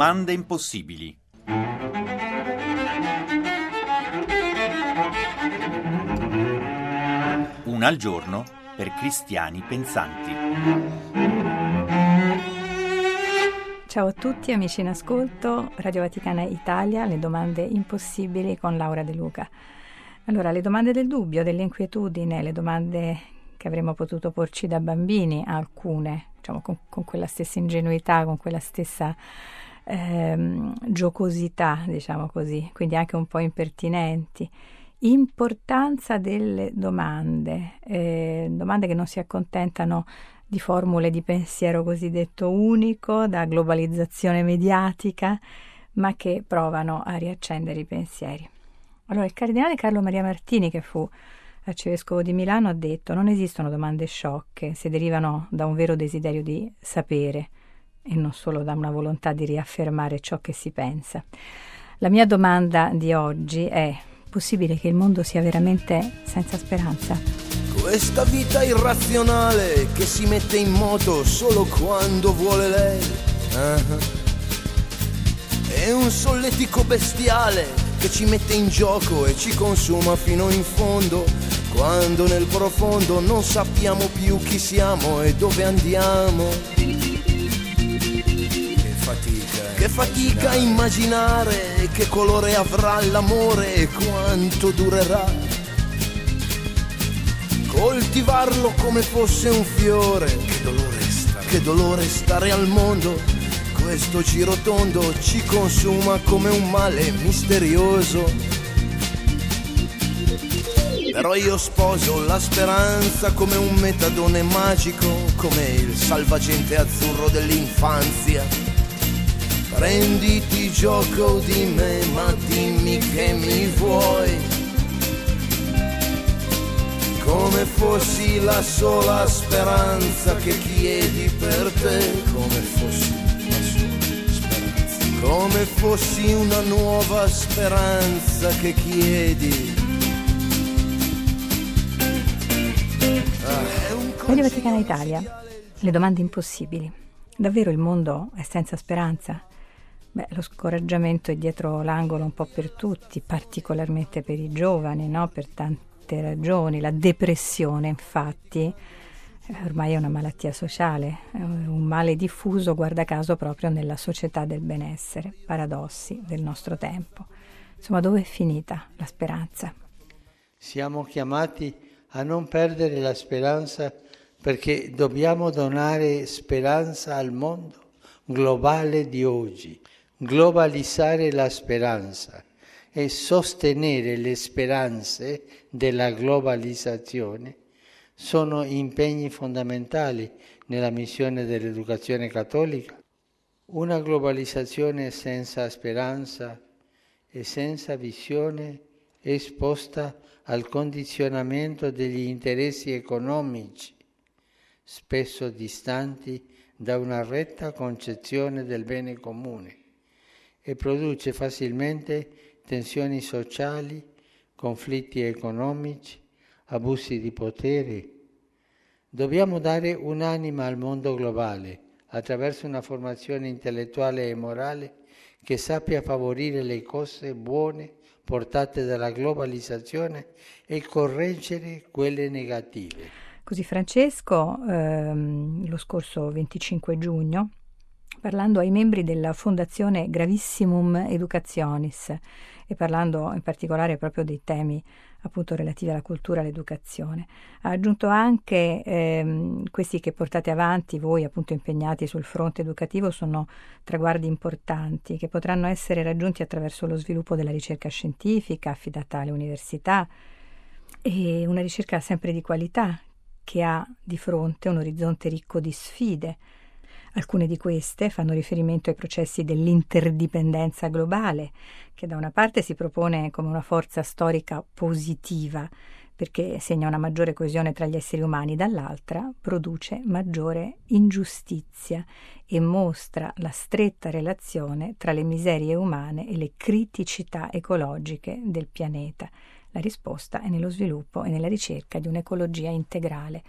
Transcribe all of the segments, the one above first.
Domande impossibili. Una al giorno per cristiani pensanti. Ciao a tutti amici in ascolto, Radio Vaticana Italia, le domande impossibili con Laura De Luca. Allora, le domande del dubbio, dell'inquietudine, le domande che avremmo potuto porci da bambini, alcune, diciamo con, con quella stessa ingenuità, con quella stessa ehm, giocosità, diciamo così, quindi anche un po' impertinenti. Importanza delle domande, eh, domande che non si accontentano di formule di pensiero cosiddetto unico, da globalizzazione mediatica, ma che provano a riaccendere i pensieri. Allora, il cardinale Carlo Maria Martini, che fu arcivescovo di Milano, ha detto: Non esistono domande sciocche se derivano da un vero desiderio di sapere e non solo da una volontà di riaffermare ciò che si pensa. La mia domanda di oggi è: possibile che il mondo sia veramente senza speranza? Questa vita irrazionale che si mette in moto solo quando vuole lei. Uh-huh. È un solletico bestiale che ci mette in gioco e ci consuma fino in fondo, quando nel profondo non sappiamo più chi siamo e dove andiamo. Che fatica immaginare che colore avrà l'amore e quanto durerà. Coltivarlo come fosse un fiore. Che dolore stare, che dolore stare al mondo. Questo giro tondo ci consuma come un male misterioso. Però io sposo la speranza come un metadone magico, come il salvagente azzurro dell'infanzia Prenditi gioco di me, ma dimmi che mi vuoi. Come fossi la sola speranza che chiedi per te, come fossi la sola speranza. Come fossi una nuova speranza che chiedi. Ah, Radio Vaticana Italia, le domande impossibili. Davvero il mondo è senza speranza? Beh, lo scoraggiamento è dietro l'angolo un po' per tutti, particolarmente per i giovani, no? per tante ragioni. La depressione, infatti, eh, ormai è una malattia sociale, è un male diffuso, guarda caso, proprio nella società del benessere, paradossi del nostro tempo. Insomma, dove è finita la speranza? Siamo chiamati a non perdere la speranza perché dobbiamo donare speranza al mondo globale di oggi globalizzare la speranza e sostenere le speranze della globalizzazione sono impegni fondamentali nella missione dell'educazione cattolica. Una globalizzazione senza speranza e senza visione è esposta al condizionamento degli interessi economici, spesso distanti da una retta concezione del bene comune e produce facilmente tensioni sociali, conflitti economici, abusi di potere. Dobbiamo dare un'anima al mondo globale attraverso una formazione intellettuale e morale che sappia favorire le cose buone portate dalla globalizzazione e correggere quelle negative. Così Francesco, ehm, lo scorso 25 giugno, parlando ai membri della Fondazione Gravissimum Educationis e parlando in particolare proprio dei temi appunto relativi alla cultura e all'educazione. Ha aggiunto anche ehm, questi che portate avanti voi appunto impegnati sul fronte educativo sono traguardi importanti che potranno essere raggiunti attraverso lo sviluppo della ricerca scientifica affidata alle università e una ricerca sempre di qualità che ha di fronte un orizzonte ricco di sfide Alcune di queste fanno riferimento ai processi dell'interdipendenza globale, che da una parte si propone come una forza storica positiva, perché segna una maggiore coesione tra gli esseri umani, dall'altra produce maggiore ingiustizia e mostra la stretta relazione tra le miserie umane e le criticità ecologiche del pianeta. La risposta è nello sviluppo e nella ricerca di un'ecologia integrale,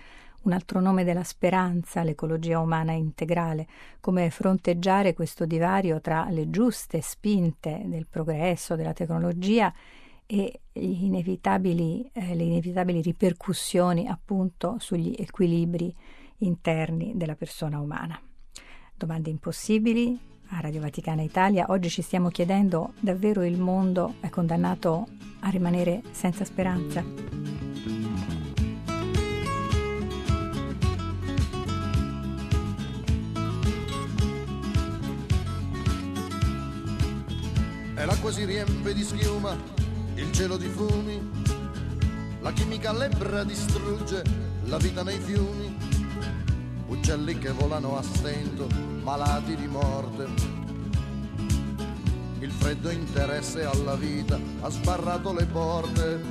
un altro nome della speranza, l'ecologia umana integrale, come fronteggiare questo divario tra le giuste spinte del progresso, della tecnologia e inevitabili, eh, le inevitabili ripercussioni appunto sugli equilibri interni della persona umana. Domande impossibili a Radio Vaticana Italia. Oggi ci stiamo chiedendo davvero il mondo è condannato a rimanere senza speranza? E l'acqua si riempie di schiuma, il cielo di fumi, la chimica lebbra distrugge la vita nei fiumi, uccelli che volano a stento, malati di morte. Il freddo interesse alla vita ha sbarrato le porte.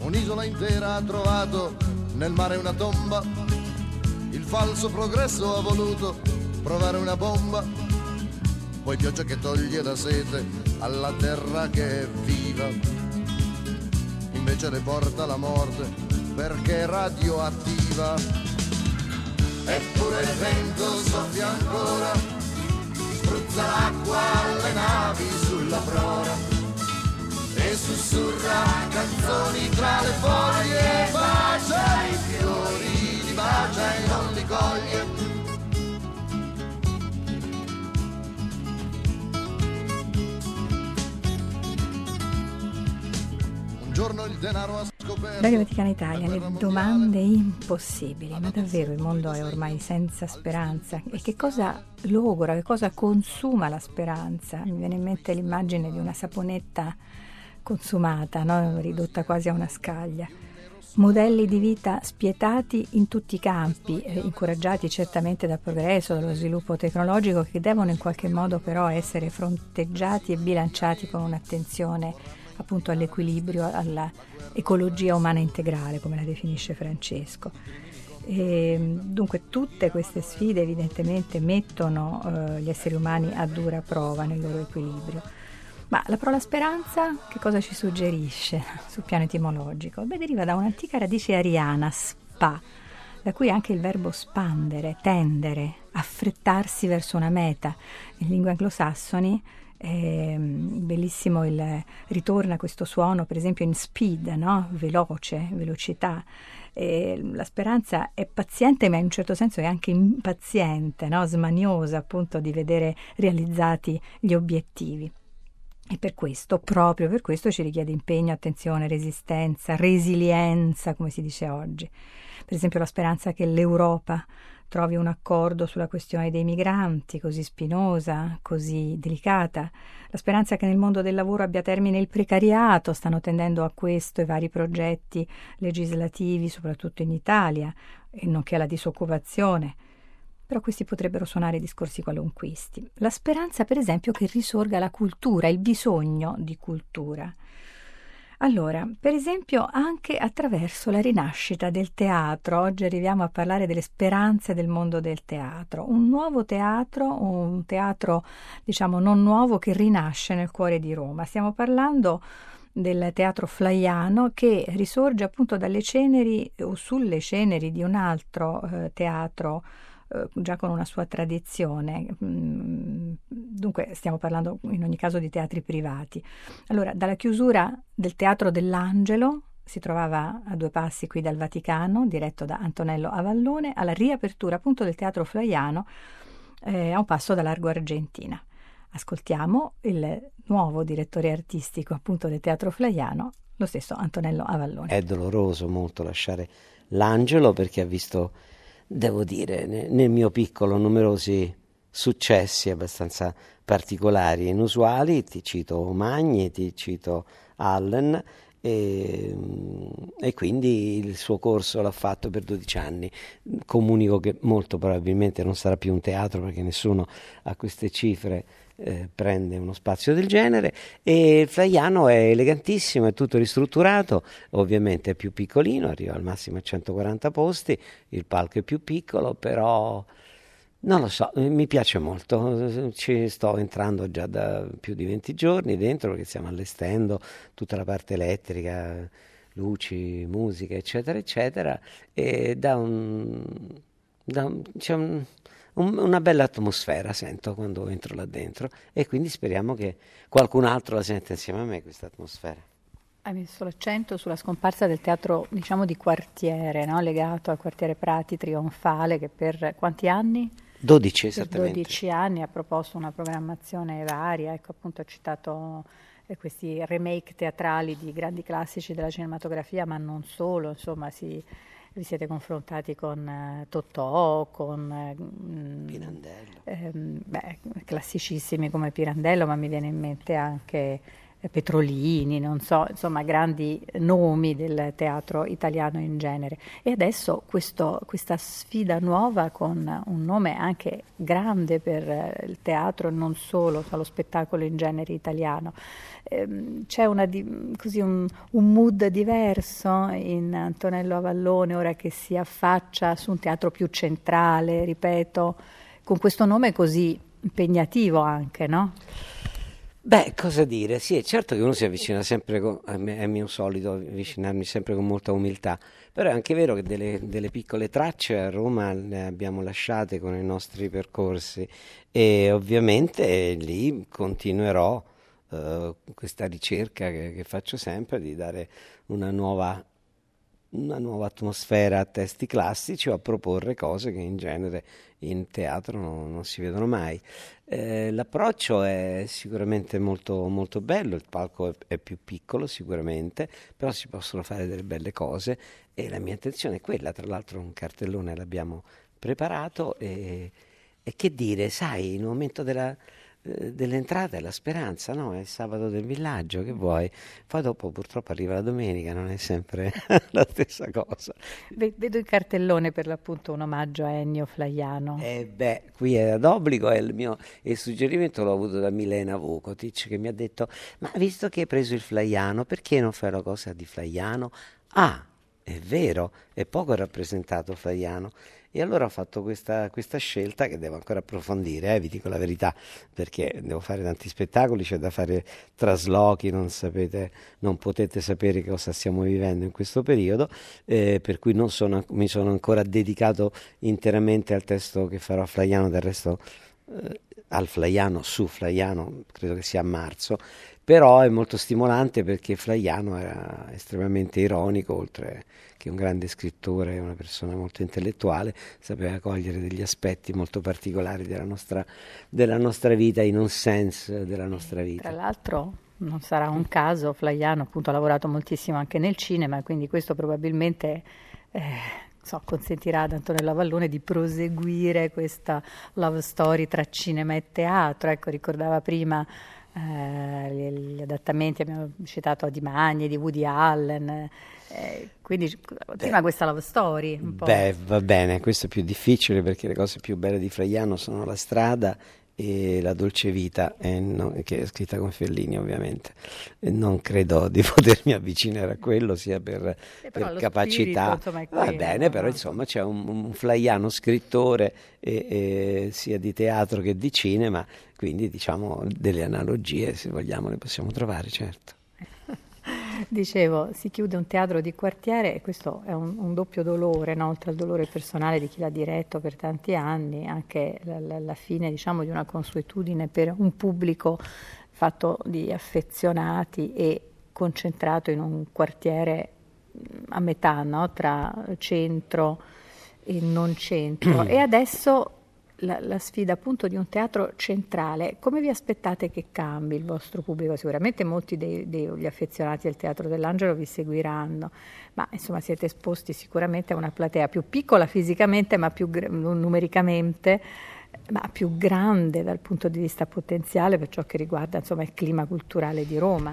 Un'isola intera ha trovato nel mare una tomba. Il falso progresso ha voluto provare una bomba poi pioggia che toglie la sete alla terra che è viva, invece le porta la morte perché è radioattiva. Eppure il vento soffia ancora, spruzza l'acqua alle navi sulla prora e sussurra canzoni tra le foglie, bacia i fiori, li bacia e non li coglie Radio Vaticana Italia, le domande impossibili, ma davvero il mondo è ormai senza speranza e che cosa logora, che cosa consuma la speranza? Mi viene in mente l'immagine di una saponetta consumata, no? ridotta quasi a una scaglia. Modelli di vita spietati in tutti i campi, eh, incoraggiati certamente dal progresso, dallo sviluppo tecnologico, che devono in qualche modo però essere fronteggiati e bilanciati con un'attenzione appunto all'equilibrio, all'ecologia umana integrale, come la definisce Francesco. E, dunque tutte queste sfide evidentemente mettono eh, gli esseri umani a dura prova nel loro equilibrio. Ma la parola speranza che cosa ci suggerisce sul piano etimologico? Beh, deriva da un'antica radice ariana, spa, da cui anche il verbo spandere, tendere, affrettarsi verso una meta. In lingua anglosassoni è bellissimo il ritorna questo suono, per esempio in speed, no? veloce, velocità. E la speranza è paziente, ma in un certo senso è anche impaziente, no? smaniosa appunto di vedere realizzati gli obiettivi. E per questo, proprio per questo, ci richiede impegno, attenzione, resistenza, resilienza, come si dice oggi. Per esempio la speranza che l'Europa trovi un accordo sulla questione dei migranti, così spinosa, così delicata. La speranza che nel mondo del lavoro abbia termine il precariato, stanno tendendo a questo i vari progetti legislativi, soprattutto in Italia, e nonché alla disoccupazione. Però questi potrebbero suonare discorsi qualunquisti. La speranza, per esempio, che risorga la cultura, il bisogno di cultura. Allora, per esempio, anche attraverso la rinascita del teatro, oggi arriviamo a parlare delle speranze del mondo del teatro, un nuovo teatro, un teatro diciamo non nuovo che rinasce nel cuore di Roma. Stiamo parlando del teatro flaiano che risorge appunto dalle ceneri o sulle ceneri di un altro eh, teatro eh, già con una sua tradizione. Mm, dunque stiamo parlando in ogni caso di teatri privati. Allora, dalla chiusura del Teatro dell'Angelo, si trovava a due passi qui dal Vaticano, diretto da Antonello Avallone, alla riapertura appunto del Teatro Flaiano eh, a un passo da Largo Argentina. Ascoltiamo il nuovo direttore artistico appunto del Teatro Flaiano, lo stesso Antonello Avallone. È doloroso molto lasciare l'Angelo perché ha visto devo dire, nel mio piccolo numerosi successi abbastanza particolari e inusuali, ti cito Magni, ti cito Allen e, e, quindi il suo corso l'ha fatto per 12 anni. Comunico che molto probabilmente non sarà più un teatro perché nessuno ha queste cifre eh, prende uno spazio del genere. E il Flaiano è elegantissimo, è tutto ristrutturato, ovviamente è più piccolino, arriva al massimo a 140 posti, il palco è più piccolo, però non lo so, mi piace molto, ci sto entrando già da più di 20 giorni dentro perché stiamo allestendo tutta la parte elettrica luci, musica, eccetera, eccetera, e da un, da un, c'è un, un, una bella atmosfera, sento quando entro là dentro e quindi speriamo che qualcun altro la senta insieme a me questa atmosfera. Hai messo l'accento sulla scomparsa del teatro, diciamo, di quartiere, no? legato al quartiere Prati Trionfale, che per quanti anni? 12 esattamente. Per 12 anni ha proposto una programmazione varia, ecco appunto ha citato eh, questi remake teatrali di grandi classici della cinematografia, ma non solo, insomma si, vi siete confrontati con eh, Totò, con eh, Pirandello. Ehm, beh, classicissimi come Pirandello, ma mi viene in mente anche Petrolini, non so, insomma grandi nomi del teatro italiano in genere. E adesso questo, questa sfida nuova con un nome anche grande per il teatro, non solo, lo spettacolo in genere italiano. Ehm, c'è una, così un, un, mood diverso in Antonello Avallone ora che si affaccia su un teatro più centrale, ripeto, con questo nome così impegnativo anche, no? Beh, cosa dire? Sì, è certo che uno si avvicina sempre, con, è mio solito avvicinarmi sempre con molta umiltà, però è anche vero che delle, delle, piccole tracce a Roma le abbiamo lasciate con i nostri percorsi e ovviamente lì continuerò uh, questa ricerca che, che faccio sempre di dare una nuova una nuova atmosfera a testi classici o a proporre cose che in genere in teatro non, non si vedono mai. Eh, l'approccio è sicuramente molto, molto bello, il palco è, è, più piccolo sicuramente, però si possono fare delle belle cose e la mia intenzione è quella, tra l'altro un cartellone l'abbiamo preparato e, e che dire, sai, in un momento della dell'entrata è la speranza, no? È il sabato del villaggio, che vuoi? Poi dopo purtroppo arriva la domenica, non è sempre la stessa cosa. Vedo il cartellone per l'appunto un omaggio a Ennio Flaiano. Eh beh, qui è d'obbligo, è il mio il suggerimento l'ho avuto da Milena Vukotic che mi ha detto ma visto che hai preso il Flaiano, perché non fai la cosa di Flaiano? Ah, è vero, è poco rappresentato Flaiano. E allora ho fatto questa, questa scelta che devo ancora approfondire, eh, vi dico la verità, perché devo fare tanti spettacoli, c'è da fare traslochi, non, sapete, non potete sapere cosa stiamo vivendo in questo periodo, eh, per cui non sono, mi sono ancora dedicato interamente al testo che farò a Flaiano, del resto eh, al Flaiano, su Flaiano, credo che sia a marzo, però è molto stimolante perché Flaiano era estremamente ironico, oltre che un grande scrittore, una persona molto intellettuale, sapeva cogliere degli aspetti molto particolari della nostra, della nostra vita, i non sense della nostra vita. Tra l'altro non sarà un caso, Flaiano appunto ha lavorato moltissimo anche nel cinema, quindi questo probabilmente... Eh, so, consentirà ad Antonello Avallone di proseguire questa love story tra cinema e teatro. Ecco, ricordava prima eh, gli, adattamenti, abbiamo citato di Magni, di Woody Allen, eh, quindi prima questa love story. Beh, va bene, questo è più difficile perché le cose più belle di Fraiano sono la strada e La dolce vita, eh, no, che è scritta con Fellini ovviamente. E non credo di potermi avvicinare a quello sia per, eh, per capacità. Spirito, insomma, Va bene, però insomma c'è un, un flaiano scrittore e, e sia di teatro che di cinema, quindi diciamo delle analogie se vogliamo le possiamo trovare, certo. Dicevo, si chiude un teatro di quartiere e questo è un, un doppio dolore, no? oltre al dolore personale di chi l'ha diretto per tanti anni, anche la, la, la fine diciamo, di una consuetudine per un pubblico fatto di affezionati e concentrato in un quartiere a metà no? tra centro e non centro. e adesso la, la, sfida appunto di un teatro centrale, come vi aspettate che cambi il vostro pubblico? Sicuramente molti degli affezionati al Teatro dell'Angelo vi seguiranno, ma insomma siete esposti sicuramente a una platea più piccola fisicamente, ma più numericamente, ma più grande dal punto di vista potenziale per ciò che riguarda insomma, il clima culturale di Roma.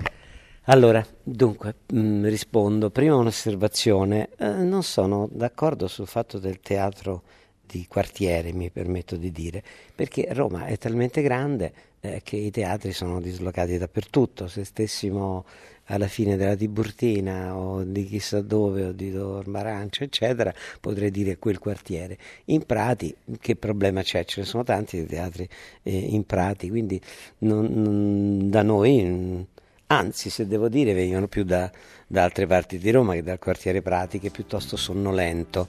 Allora, dunque, mh, mm, rispondo. Prima un'osservazione. Eh, non sono d'accordo sul fatto del teatro di quartiere, mi permetto di dire, perché Roma è talmente grande eh, che i teatri sono dislocati dappertutto. Se stessimo alla fine della Tiburtina o di chissà dove o di Dormarancio, eccetera, potrei dire quel quartiere. In Prati, che problema c'è? Ce ne sono tanti teatri eh, in Prati, quindi non, non, da noi anzi se devo dire venivano più da, da, altre parti di Roma che dal quartiere Prati che piuttosto sonnolento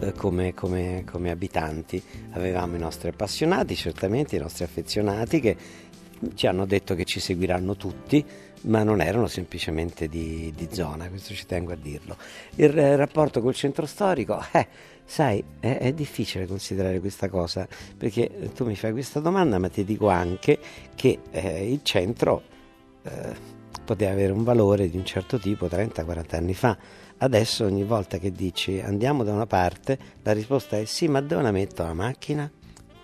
eh, come, come, come, abitanti. Avevamo i nostri appassionati, certamente i nostri affezionati che ci hanno detto che ci seguiranno tutti, ma non erano semplicemente di, di zona, questo ci tengo a dirlo. Il eh, rapporto col centro storico, eh, sai, è, è, difficile considerare questa cosa, perché tu mi fai questa domanda, ma ti dico anche che eh, il centro eh, poteva avere un valore di un certo tipo 30-40 anni fa. Adesso ogni volta che dici andiamo da una parte, la risposta è sì, ma dove la metto la macchina?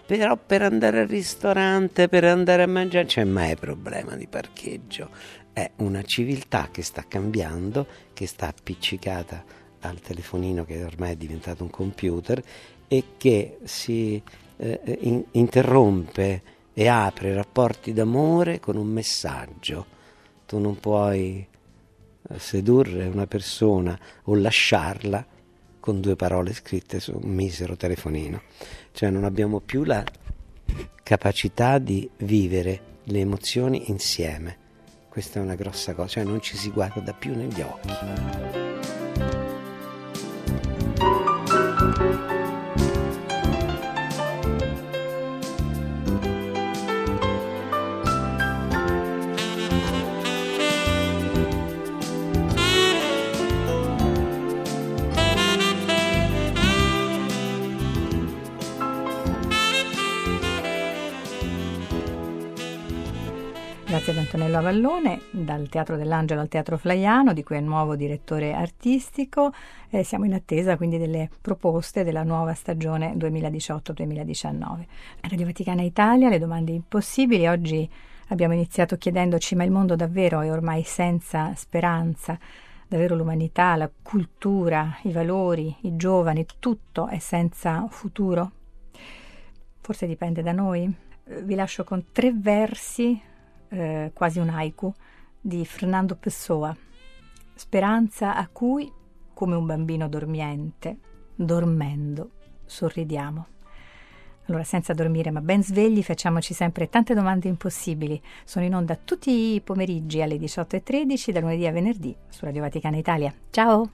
Però per andare al ristorante, per andare a mangiare, c'è mai problema di parcheggio. È una civiltà che sta cambiando, che sta appiccicata al telefonino che ormai è diventato un computer e che si eh, in, interrompe e apre rapporti d'amore con un messaggio tu non puoi eh, sedurre una persona o lasciarla con due parole scritte su un misero telefonino. Cioè non abbiamo più la capacità di vivere le emozioni insieme. Questa è una grossa cosa, cioè non ci si guarda più negli occhi. Antonello Avallone, dal Teatro dell'Angelo al Teatro Flaiano, di cui è nuovo direttore artistico. Eh, siamo in attesa quindi delle proposte della nuova stagione 2018-2019. Radio Vaticana Italia, le domande impossibili. Oggi abbiamo iniziato chiedendoci ma il mondo davvero è ormai senza speranza? Davvero l'umanità, la cultura, i valori, i giovani, tutto è senza futuro? Forse dipende da noi. Vi lascio con tre versi eh, quasi un haiku, di Fernando Pessoa. Speranza a cui, come un bambino dormiente, dormendo, sorridiamo. Allora, senza dormire ma ben svegli, facciamoci sempre tante domande impossibili. Sono in onda tutti i pomeriggi alle 18.13, da lunedì a venerdì, su Radio Vaticana Italia. Ciao!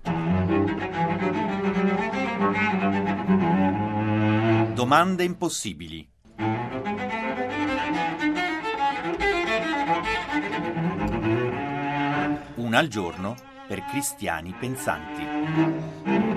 Domande impossibili Una al giorno per cristiani pensanti.